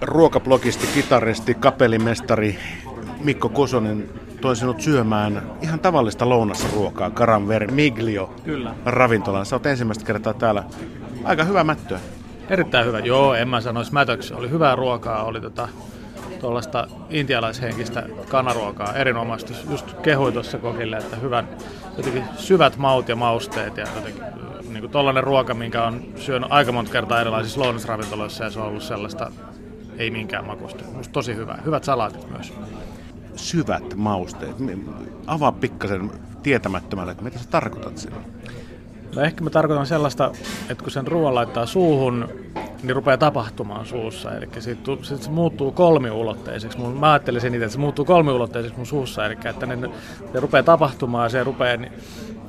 ruokablogisti, kitaristi, kapellimestari Mikko Kosonen toi sinut syömään ihan tavallista lounasruokaa, Karanver Miglio Kyllä. ravintolaan. Sä oot ensimmäistä kertaa täällä. Aika hyvä mättöä. Erittäin hyvä. Joo, en mä sanoisi mätöksi. Oli hyvää ruokaa, oli tota, tuollaista intialaishenkistä kanaruokaa, erinomaista. Just kehui tuossa kokille, että hyvän, jotenkin syvät maut ja mausteet ja jotenkin niin kuin tollainen ruoka, minkä on syönyt aika monta kertaa erilaisissa lounasravintoloissa ja se on ollut sellaista ei minkään makusta. Musta tosi hyvä. Hyvät salaatit myös. Syvät mausteet. Avaa pikkasen tietämättömälle, että mitä sä tarkoitat sillä? No ehkä mä tarkoitan sellaista, että kun sen ruoan laittaa suuhun, niin rupeaa tapahtumaan suussa. Eli se muuttuu kolmiulotteiseksi. Mun, mä ajattelisin niitä, että se muuttuu kolmiulotteiseksi mun suussa. Eli että ne, ne rupeaa tapahtumaan ja se rupeaa, niin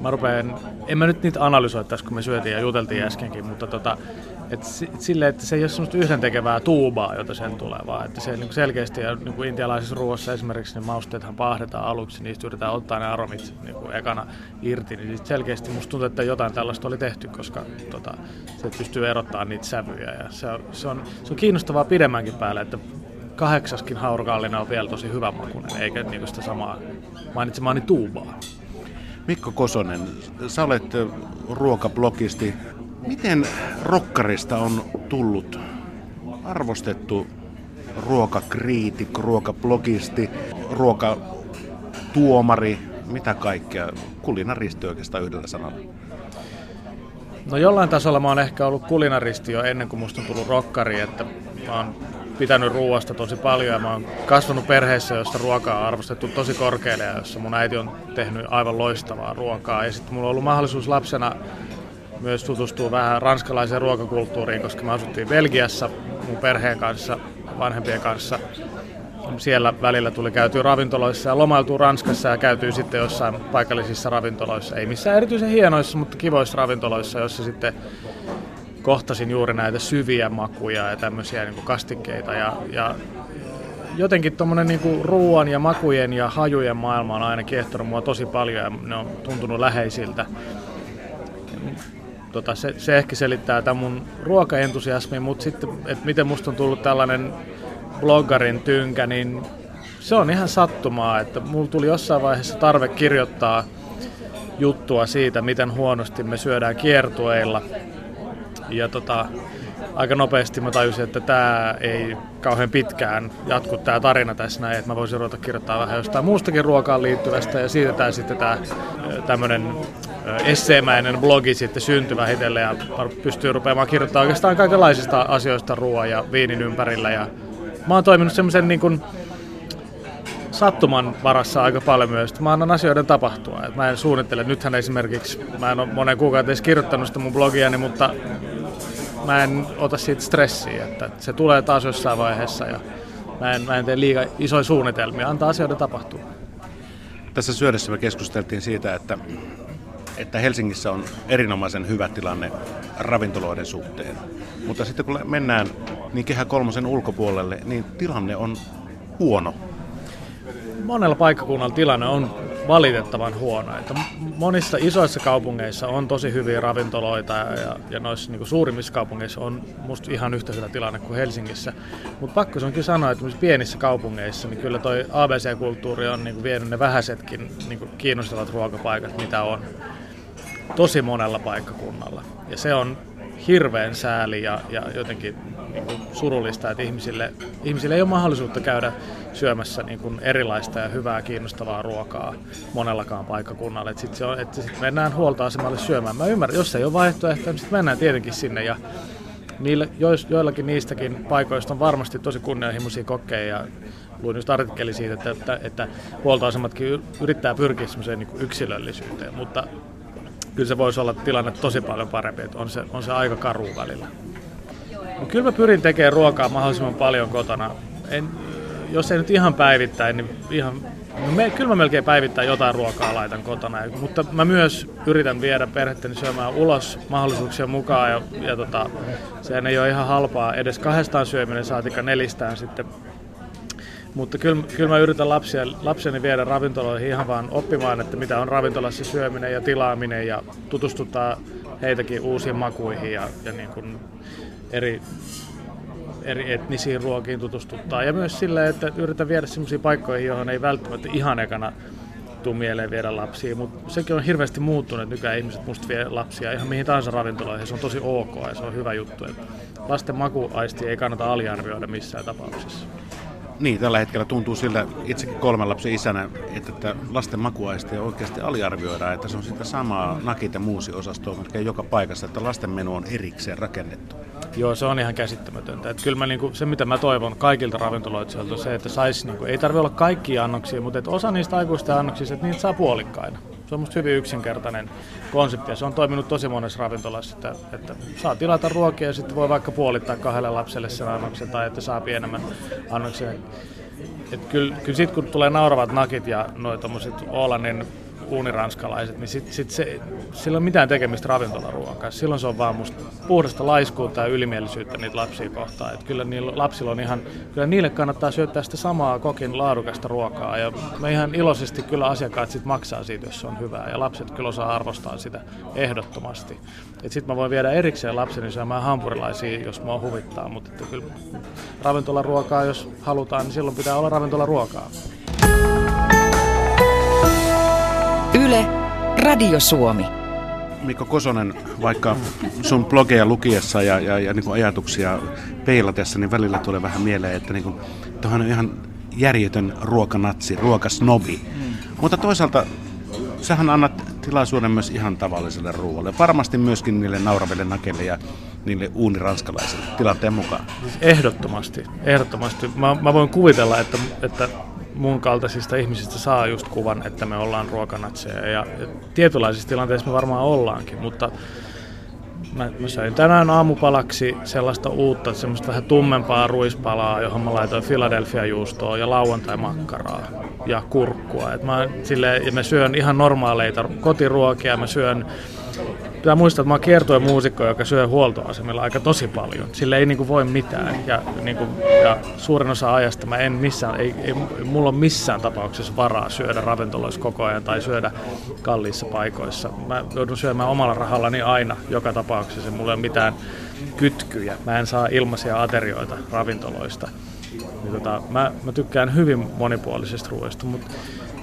mä rupean, en mä nyt niitä analysoi tässä, kun me syötiin ja juteltiin äskenkin, mutta tota, et sille, että se ei ole semmoista yhdentekevää tuubaa, jota sen tulee, vaan että se niin selkeästi, ja niin kuin intialaisessa ruoassa esimerkiksi ne mausteethan paahdetaan aluksi, niistä yritetään ottaa ne aromit niin kuin ekana irti, niin selkeästi musta tuntuu, että jotain tällaista oli tehty, koska tota, se pystyy erottamaan niitä sävyjä, ja se se on, se on kiinnostavaa pidemmänkin päälle, että kahdeksaskin haurukallina on vielä tosi hyvä makuinen, eikä niin sitä samaa mainitsemaani tuubaa. Mikko Kosonen, sä olet ruokablogisti. Miten rokkarista on tullut arvostettu ruokakriitikko, ruokablogisti, ruokatuomari, mitä kaikkea, kulinaristi oikeastaan yhdellä sanalla? No jollain tasolla mä oon ehkä ollut kulinaristi jo ennen kuin musta on tullut rokkari, että mä oon pitänyt ruoasta tosi paljon ja mä oon kasvanut perheessä, jossa ruokaa on arvostettu tosi korkealle ja jossa mun äiti on tehnyt aivan loistavaa ruokaa. Ja sitten mulla on ollut mahdollisuus lapsena myös tutustua vähän ranskalaiseen ruokakulttuuriin, koska me asuttiin Belgiassa mun perheen kanssa, vanhempien kanssa. Siellä välillä tuli käytyä ravintoloissa ja lomailtua Ranskassa ja käytyy sitten jossain paikallisissa ravintoloissa. Ei missään erityisen hienoissa, mutta kivoissa ravintoloissa, joissa sitten kohtasin juuri näitä syviä makuja ja tämmöisiä niin kastikkeita. Ja, ja jotenkin tuommoinen niin ruoan ja makujen ja hajujen maailma on aina kiehtonut mua tosi paljon ja ne on tuntunut läheisiltä. Tota, se, se ehkä selittää tämän mun ruokaentusiasmin, mutta sitten, että miten musta on tullut tällainen bloggarin tynkä, niin se on ihan sattumaa, että mulla tuli jossain vaiheessa tarve kirjoittaa juttua siitä, miten huonosti me syödään kiertueilla. Ja tota, aika nopeasti mä tajusin, että tämä ei kauhean pitkään jatku tämä tarina tässä näin, että mä voisin ruveta kirjoittaa vähän jostain muustakin ruokaan liittyvästä ja siitä tämä sitten tämä tämmöinen esseemäinen blogi sitten syntyi vähitellen ja pystyy rupeamaan kirjoittamaan oikeastaan kaikenlaisista asioista ruoan ja viinin ympärillä ja mä oon toiminut semmoisen niin kuin, sattuman varassa aika paljon myös. Mä annan asioiden tapahtua. Et mä en suunnittele. Nythän esimerkiksi, mä en ole monen kuukauden edes kirjoittanut sitä mun blogiani, mutta mä en ota siitä stressiä, että se tulee taas jossain vaiheessa ja mä en, mä en tee liikaa isoja suunnitelmia, antaa asioiden tapahtua. Tässä syödessä me keskusteltiin siitä, että, että Helsingissä on erinomaisen hyvä tilanne ravintoloiden suhteen. Mutta sitten kun mennään niin kehä kolmosen ulkopuolelle, niin tilanne on huono. Monella paikkakunnalla tilanne on valitettavan huono. Että monissa isoissa kaupungeissa on tosi hyviä ravintoloita ja, ja noissa niin suurimmissa kaupungeissa on musta ihan yhtä hyvä tilanne kuin Helsingissä. Mutta pakko se onkin sanoa, että pienissä kaupungeissa niin kyllä toi ABC-kulttuuri on niin vienyt ne vähäisetkin niin kiinnostavat ruokapaikat, mitä on tosi monella paikkakunnalla. Ja se on hirveän sääli ja, ja jotenkin niin kuin surullista, että ihmisille, ihmisille ei ole mahdollisuutta käydä syömässä niin kuin erilaista ja hyvää kiinnostavaa ruokaa monellakaan paikkakunnalla. Sitten se on, että sit mennään huoltoasemalle syömään. Mä ymmärrän, jos ei ole vaihtoehtoja, niin sitten mennään tietenkin sinne ja niille, joillakin niistäkin paikoista on varmasti tosi kunnianhimoisia kokkeja ja luin just artikkeli siitä, että, että, että huoltoasematkin yrittää pyrkiä semmoiseen niin yksilöllisyyteen, mutta kyllä se voisi olla tilanne tosi paljon parempi, että on se, on se aika karu välillä. Kyllä mä pyrin tekemään ruokaa mahdollisimman paljon kotona. En, jos ei nyt ihan päivittäin, niin ihan, no me, kyllä mä melkein päivittäin jotain ruokaa laitan kotona. Mutta mä myös yritän viedä perhettäni syömään ulos mahdollisuuksien mukaan. Ja, ja tota, sehän ei ole ihan halpaa edes kahdestaan syöminen, saatika nelistään sitten mutta kyllä, kyllä mä yritän lapsia, lapseni viedä ravintoloihin ihan vaan oppimaan, että mitä on ravintolassa syöminen ja tilaaminen ja tutustuttaa heitäkin uusiin makuihin ja, ja niin kuin eri eri etnisiin ruokiin tutustuttaa. Ja myös sillä, että yritän viedä sellaisiin paikkoihin, johon ei välttämättä ihan ekana tuu mieleen viedä lapsia, mutta sekin on hirveästi muuttunut, että nykyään ihmiset musta vie lapsia ihan mihin tahansa ravintoloihin, se on tosi ok ja se on hyvä juttu. Että lasten makuaisti ei kannata aliarvioida missään tapauksessa. Niin, tällä hetkellä tuntuu siltä itsekin kolmen lapsen isänä, että, että lasten makuaistia oikeasti aliarvioidaan, että se on sitä samaa nakit- ja muusi-osastoa, mikä joka paikassa, että lasten menu on erikseen rakennettu. Joo, se on ihan käsittämätöntä. Että kyllä mä, niinku, se, mitä mä toivon kaikilta ravintoloitsijoilta, on se, että sais, niinku, ei tarvitse olla kaikkia annoksia, mutta että osa niistä aikuisten annoksista, että niitä saa puolikkaina. Se on musta hyvin yksinkertainen konsepti ja se on toiminut tosi monessa ravintolassa, että, että saa tilata ruokia ja sitten voi vaikka puolittaa kahdelle lapselle sen annoksen tai että saa pienemmän annoksen. Et kyllä, kyllä sitten kun tulee nauravat nakit ja noin tommoset Oolannin uuniranskalaiset, niin sit, sit se, sillä ei ole mitään tekemistä ravintolaruoan kanssa. Silloin se on vaan musta puhdasta laiskuutta ja ylimielisyyttä niitä lapsia kohtaan. Et kyllä niillä lapsilla on ihan, kyllä niille kannattaa syöttää sitä samaa kokin laadukasta ruokaa. Ja me ihan iloisesti kyllä asiakkaat sit maksaa siitä, jos se on hyvää. Ja lapset kyllä osaa arvostaa sitä ehdottomasti. Sitten mä voin viedä erikseen lapseni syömään hampurilaisia, jos mua huvittaa. Mutta kyllä ravintolaruokaa, jos halutaan, niin silloin pitää olla ravintolaruokaa. Yle, Radio Suomi. Mikko Kosonen, vaikka sun blogeja lukiessa ja, ja, ja niin ajatuksia peilatessa, niin välillä tulee vähän mieleen, että niin kuin, on ihan järjetön ruokanatsi, ruokasnobi. Mm. Mutta toisaalta sähän annat tilaisuuden myös ihan tavalliselle ruoalle. Varmasti myöskin niille nauraville nakelle ja niille uuniranskalaisille tilanteen mukaan. Ehdottomasti, ehdottomasti. Mä, mä voin kuvitella, että, että mun kaltaisista ihmisistä saa just kuvan, että me ollaan ruokanatseja. Ja, tietynlaisissa tilanteissa me varmaan ollaankin, mutta mä, mä söin tänään aamupalaksi sellaista uutta, semmoista vähän tummempaa ruispalaa, johon mä laitoin Philadelphia-juustoa ja lauantai-makkaraa ja kurkkua. Et mä, silleen, ja mä syön ihan normaaleita kotiruokia, mä syön pitää muistaa, että mä oon kiertojen muusikko, joka syö huoltoasemilla aika tosi paljon. Sille ei niinku voi mitään. Ja, niinku, ja suurin osa ajasta mä en missään, ei, ei, mulla on missään tapauksessa varaa syödä ravintoloissa koko ajan tai syödä kalliissa paikoissa. Mä joudun syömään omalla rahallani aina, joka tapauksessa. Mulla ei ole mitään kytkyjä. Mä en saa ilmaisia aterioita ravintoloista. Niin tota, mä, mä tykkään hyvin monipuolisesta ruoasta, mutta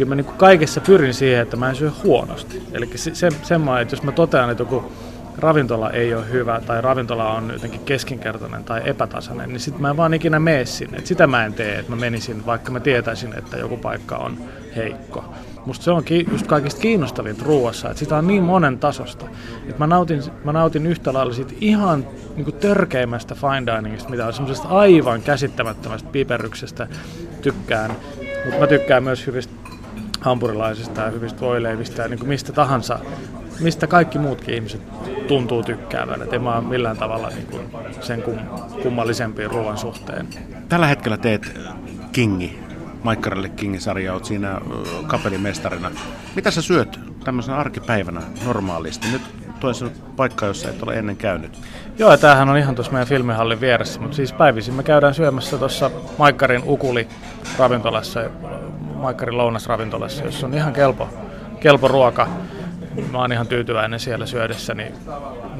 kyllä mä niin kaikessa pyrin siihen, että mä en syö huonosti. Eli se, se, semmoinen, että jos mä totean, että joku ravintola ei ole hyvä tai ravintola on jotenkin keskinkertainen tai epätasainen, niin sitten mä en vaan ikinä mene sinne. Et sitä mä en tee, että mä menisin, vaikka mä tietäisin, että joku paikka on heikko. Musta se on just kaikista kiinnostavin ruuassa, että sitä on niin monen tasosta. Että mä nautin, mä nautin yhtä lailla siitä ihan niin törkeimmästä fine diningista, mitä on semmoisesta aivan käsittämättömästä piperryksestä tykkään. Mutta mä tykkään myös hyvistä hampurilaisista ja hyvistä voileivistä ja niin kuin mistä tahansa, mistä kaikki muutkin ihmiset tuntuu tykkäävän. Et en mä millään tavalla niin kuin sen kum, kummallisempiin ruoan suhteen. Tällä hetkellä teet Kingi, Maikkarille Kingi-sarja, olet siinä kapelimestarina. Mitä sä syöt tämmöisenä arkipäivänä normaalisti? Nyt toisessa paikka, jossa et ole ennen käynyt. Joo, tämähän on ihan tuossa meidän filmihallin vieressä, mutta siis päivisin me käydään syömässä tuossa Maikkarin Ukuli ravintolassa Maikkarin lounasravintolassa, jossa on ihan kelpo, kelpo ruoka. Mä oon ihan tyytyväinen siellä syödessä, niin,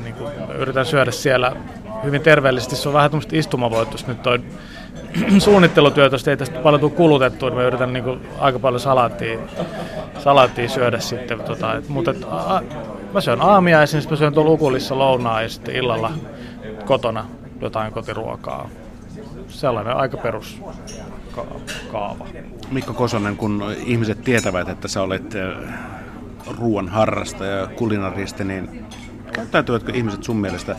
niin kuin yritän syödä siellä hyvin terveellisesti. Se on vähän tämmöistä istumavoitus nyt toi suunnittelutyö, ei tästä paljon tule kulutettua, niin mä yritän niin aika paljon salaattia, salaattia syödä sitten. Tota, et, mutta et, a, mä syön aamia ja sitten mä syön tuolla Ukulissa lounaa ja sitten illalla kotona jotain kotiruokaa. Sellainen aika perus kaava. Mikko Kosonen, kun ihmiset tietävät, että sä olet äh, ruoan harrastaja ja kulinaristi, niin käyttäytyvätkö ihmiset sun mielestä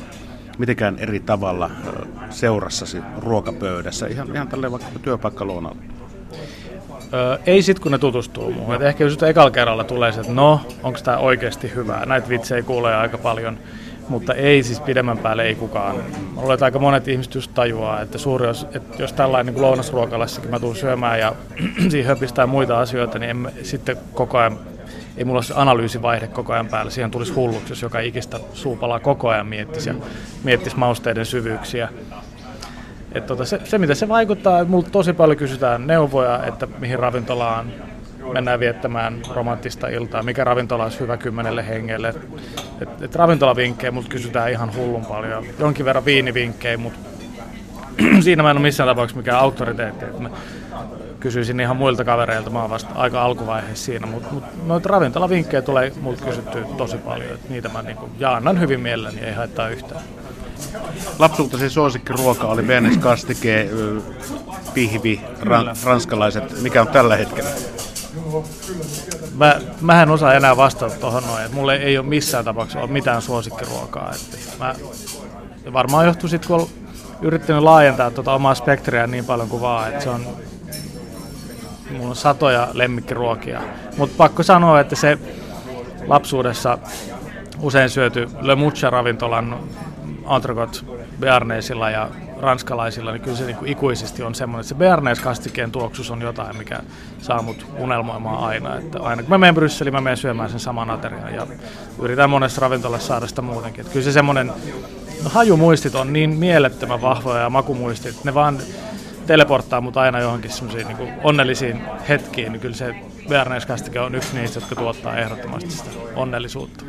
mitenkään eri tavalla äh, seurassasi ruokapöydässä, ihan, ihan tälleen vaikka työpaikkalounalla? Öö, ei sit kun ne tutustuu muuhun. Et ehkä jos ekalla kerralla tulee se, että no, onko tämä oikeasti hyvää. Näitä vitsejä kuulee aika paljon mutta ei siis pidemmän päälle ei kukaan. Mä luulen, että aika monet ihmiset just tajuaa, että suuri että jos tällainen niin lounasruokalassakin mä tuun syömään ja siihen höpistää muita asioita, niin en, sitten koko ajan ei mulla ole se analyysivaihde koko ajan päällä. Siihen tulisi hulluksi, jos joka ikistä suupalaa koko ajan miettisi ja miettisi mausteiden syvyyksiä. Et tota, se, se, mitä se vaikuttaa, multa tosi paljon kysytään neuvoja, että mihin ravintolaan mennään viettämään romanttista iltaa, mikä ravintola olisi hyvä kymmenelle hengelle. Et, et, et ravintolavinkkejä multa kysytään ihan hullun paljon, jonkin verran viinivinkkejä, mutta siinä mä en ole missään tapauksessa mikään auktoriteetti. Että mä kysyisin ihan muilta kavereilta, mä oon vasta aika alkuvaiheessa siinä, mutta mut noita ravintolavinkkejä tulee multa kysyttyä tosi paljon, että niitä mä niinku jaanan hyvin mielelläni, ei haittaa yhtään. Lapsuutasi suosikkiruoka oli Benes kastike, pihvi, ran, ranskalaiset. Mikä on tällä hetkellä? Mä, mä en osaa enää vastata tuohon noin, että mulle ei ole missään tapauksessa ole mitään suosikkiruokaa. Että mä, varmaan johtuu sitten, kun on yrittänyt laajentaa tuota omaa spektriä niin paljon kuin vaan, että se on mulla on satoja lemmikkiruokia. Mutta pakko sanoa, että se lapsuudessa usein syöty Le Mucha-ravintolan entrecôte bearnaisilla ja ranskalaisilla, niin kyllä se niin kuin ikuisesti on semmoinen, että se bearnaiskastikkeen tuoksus on jotain, mikä saa mut unelmoimaan aina. Että aina kun mä menen Brysseliin, mä menen syömään sen saman aterian ja yritän monessa ravintolassa saada sitä muutenkin. Että kyllä se semmoinen hajumuistit on niin mielettömän vahvoja ja makumuistit, ne vaan teleporttaa mut aina johonkin semmoisiin niin onnellisiin hetkiin, niin kyllä se bearnaiskastike on yksi niistä, jotka tuottaa ehdottomasti sitä onnellisuutta.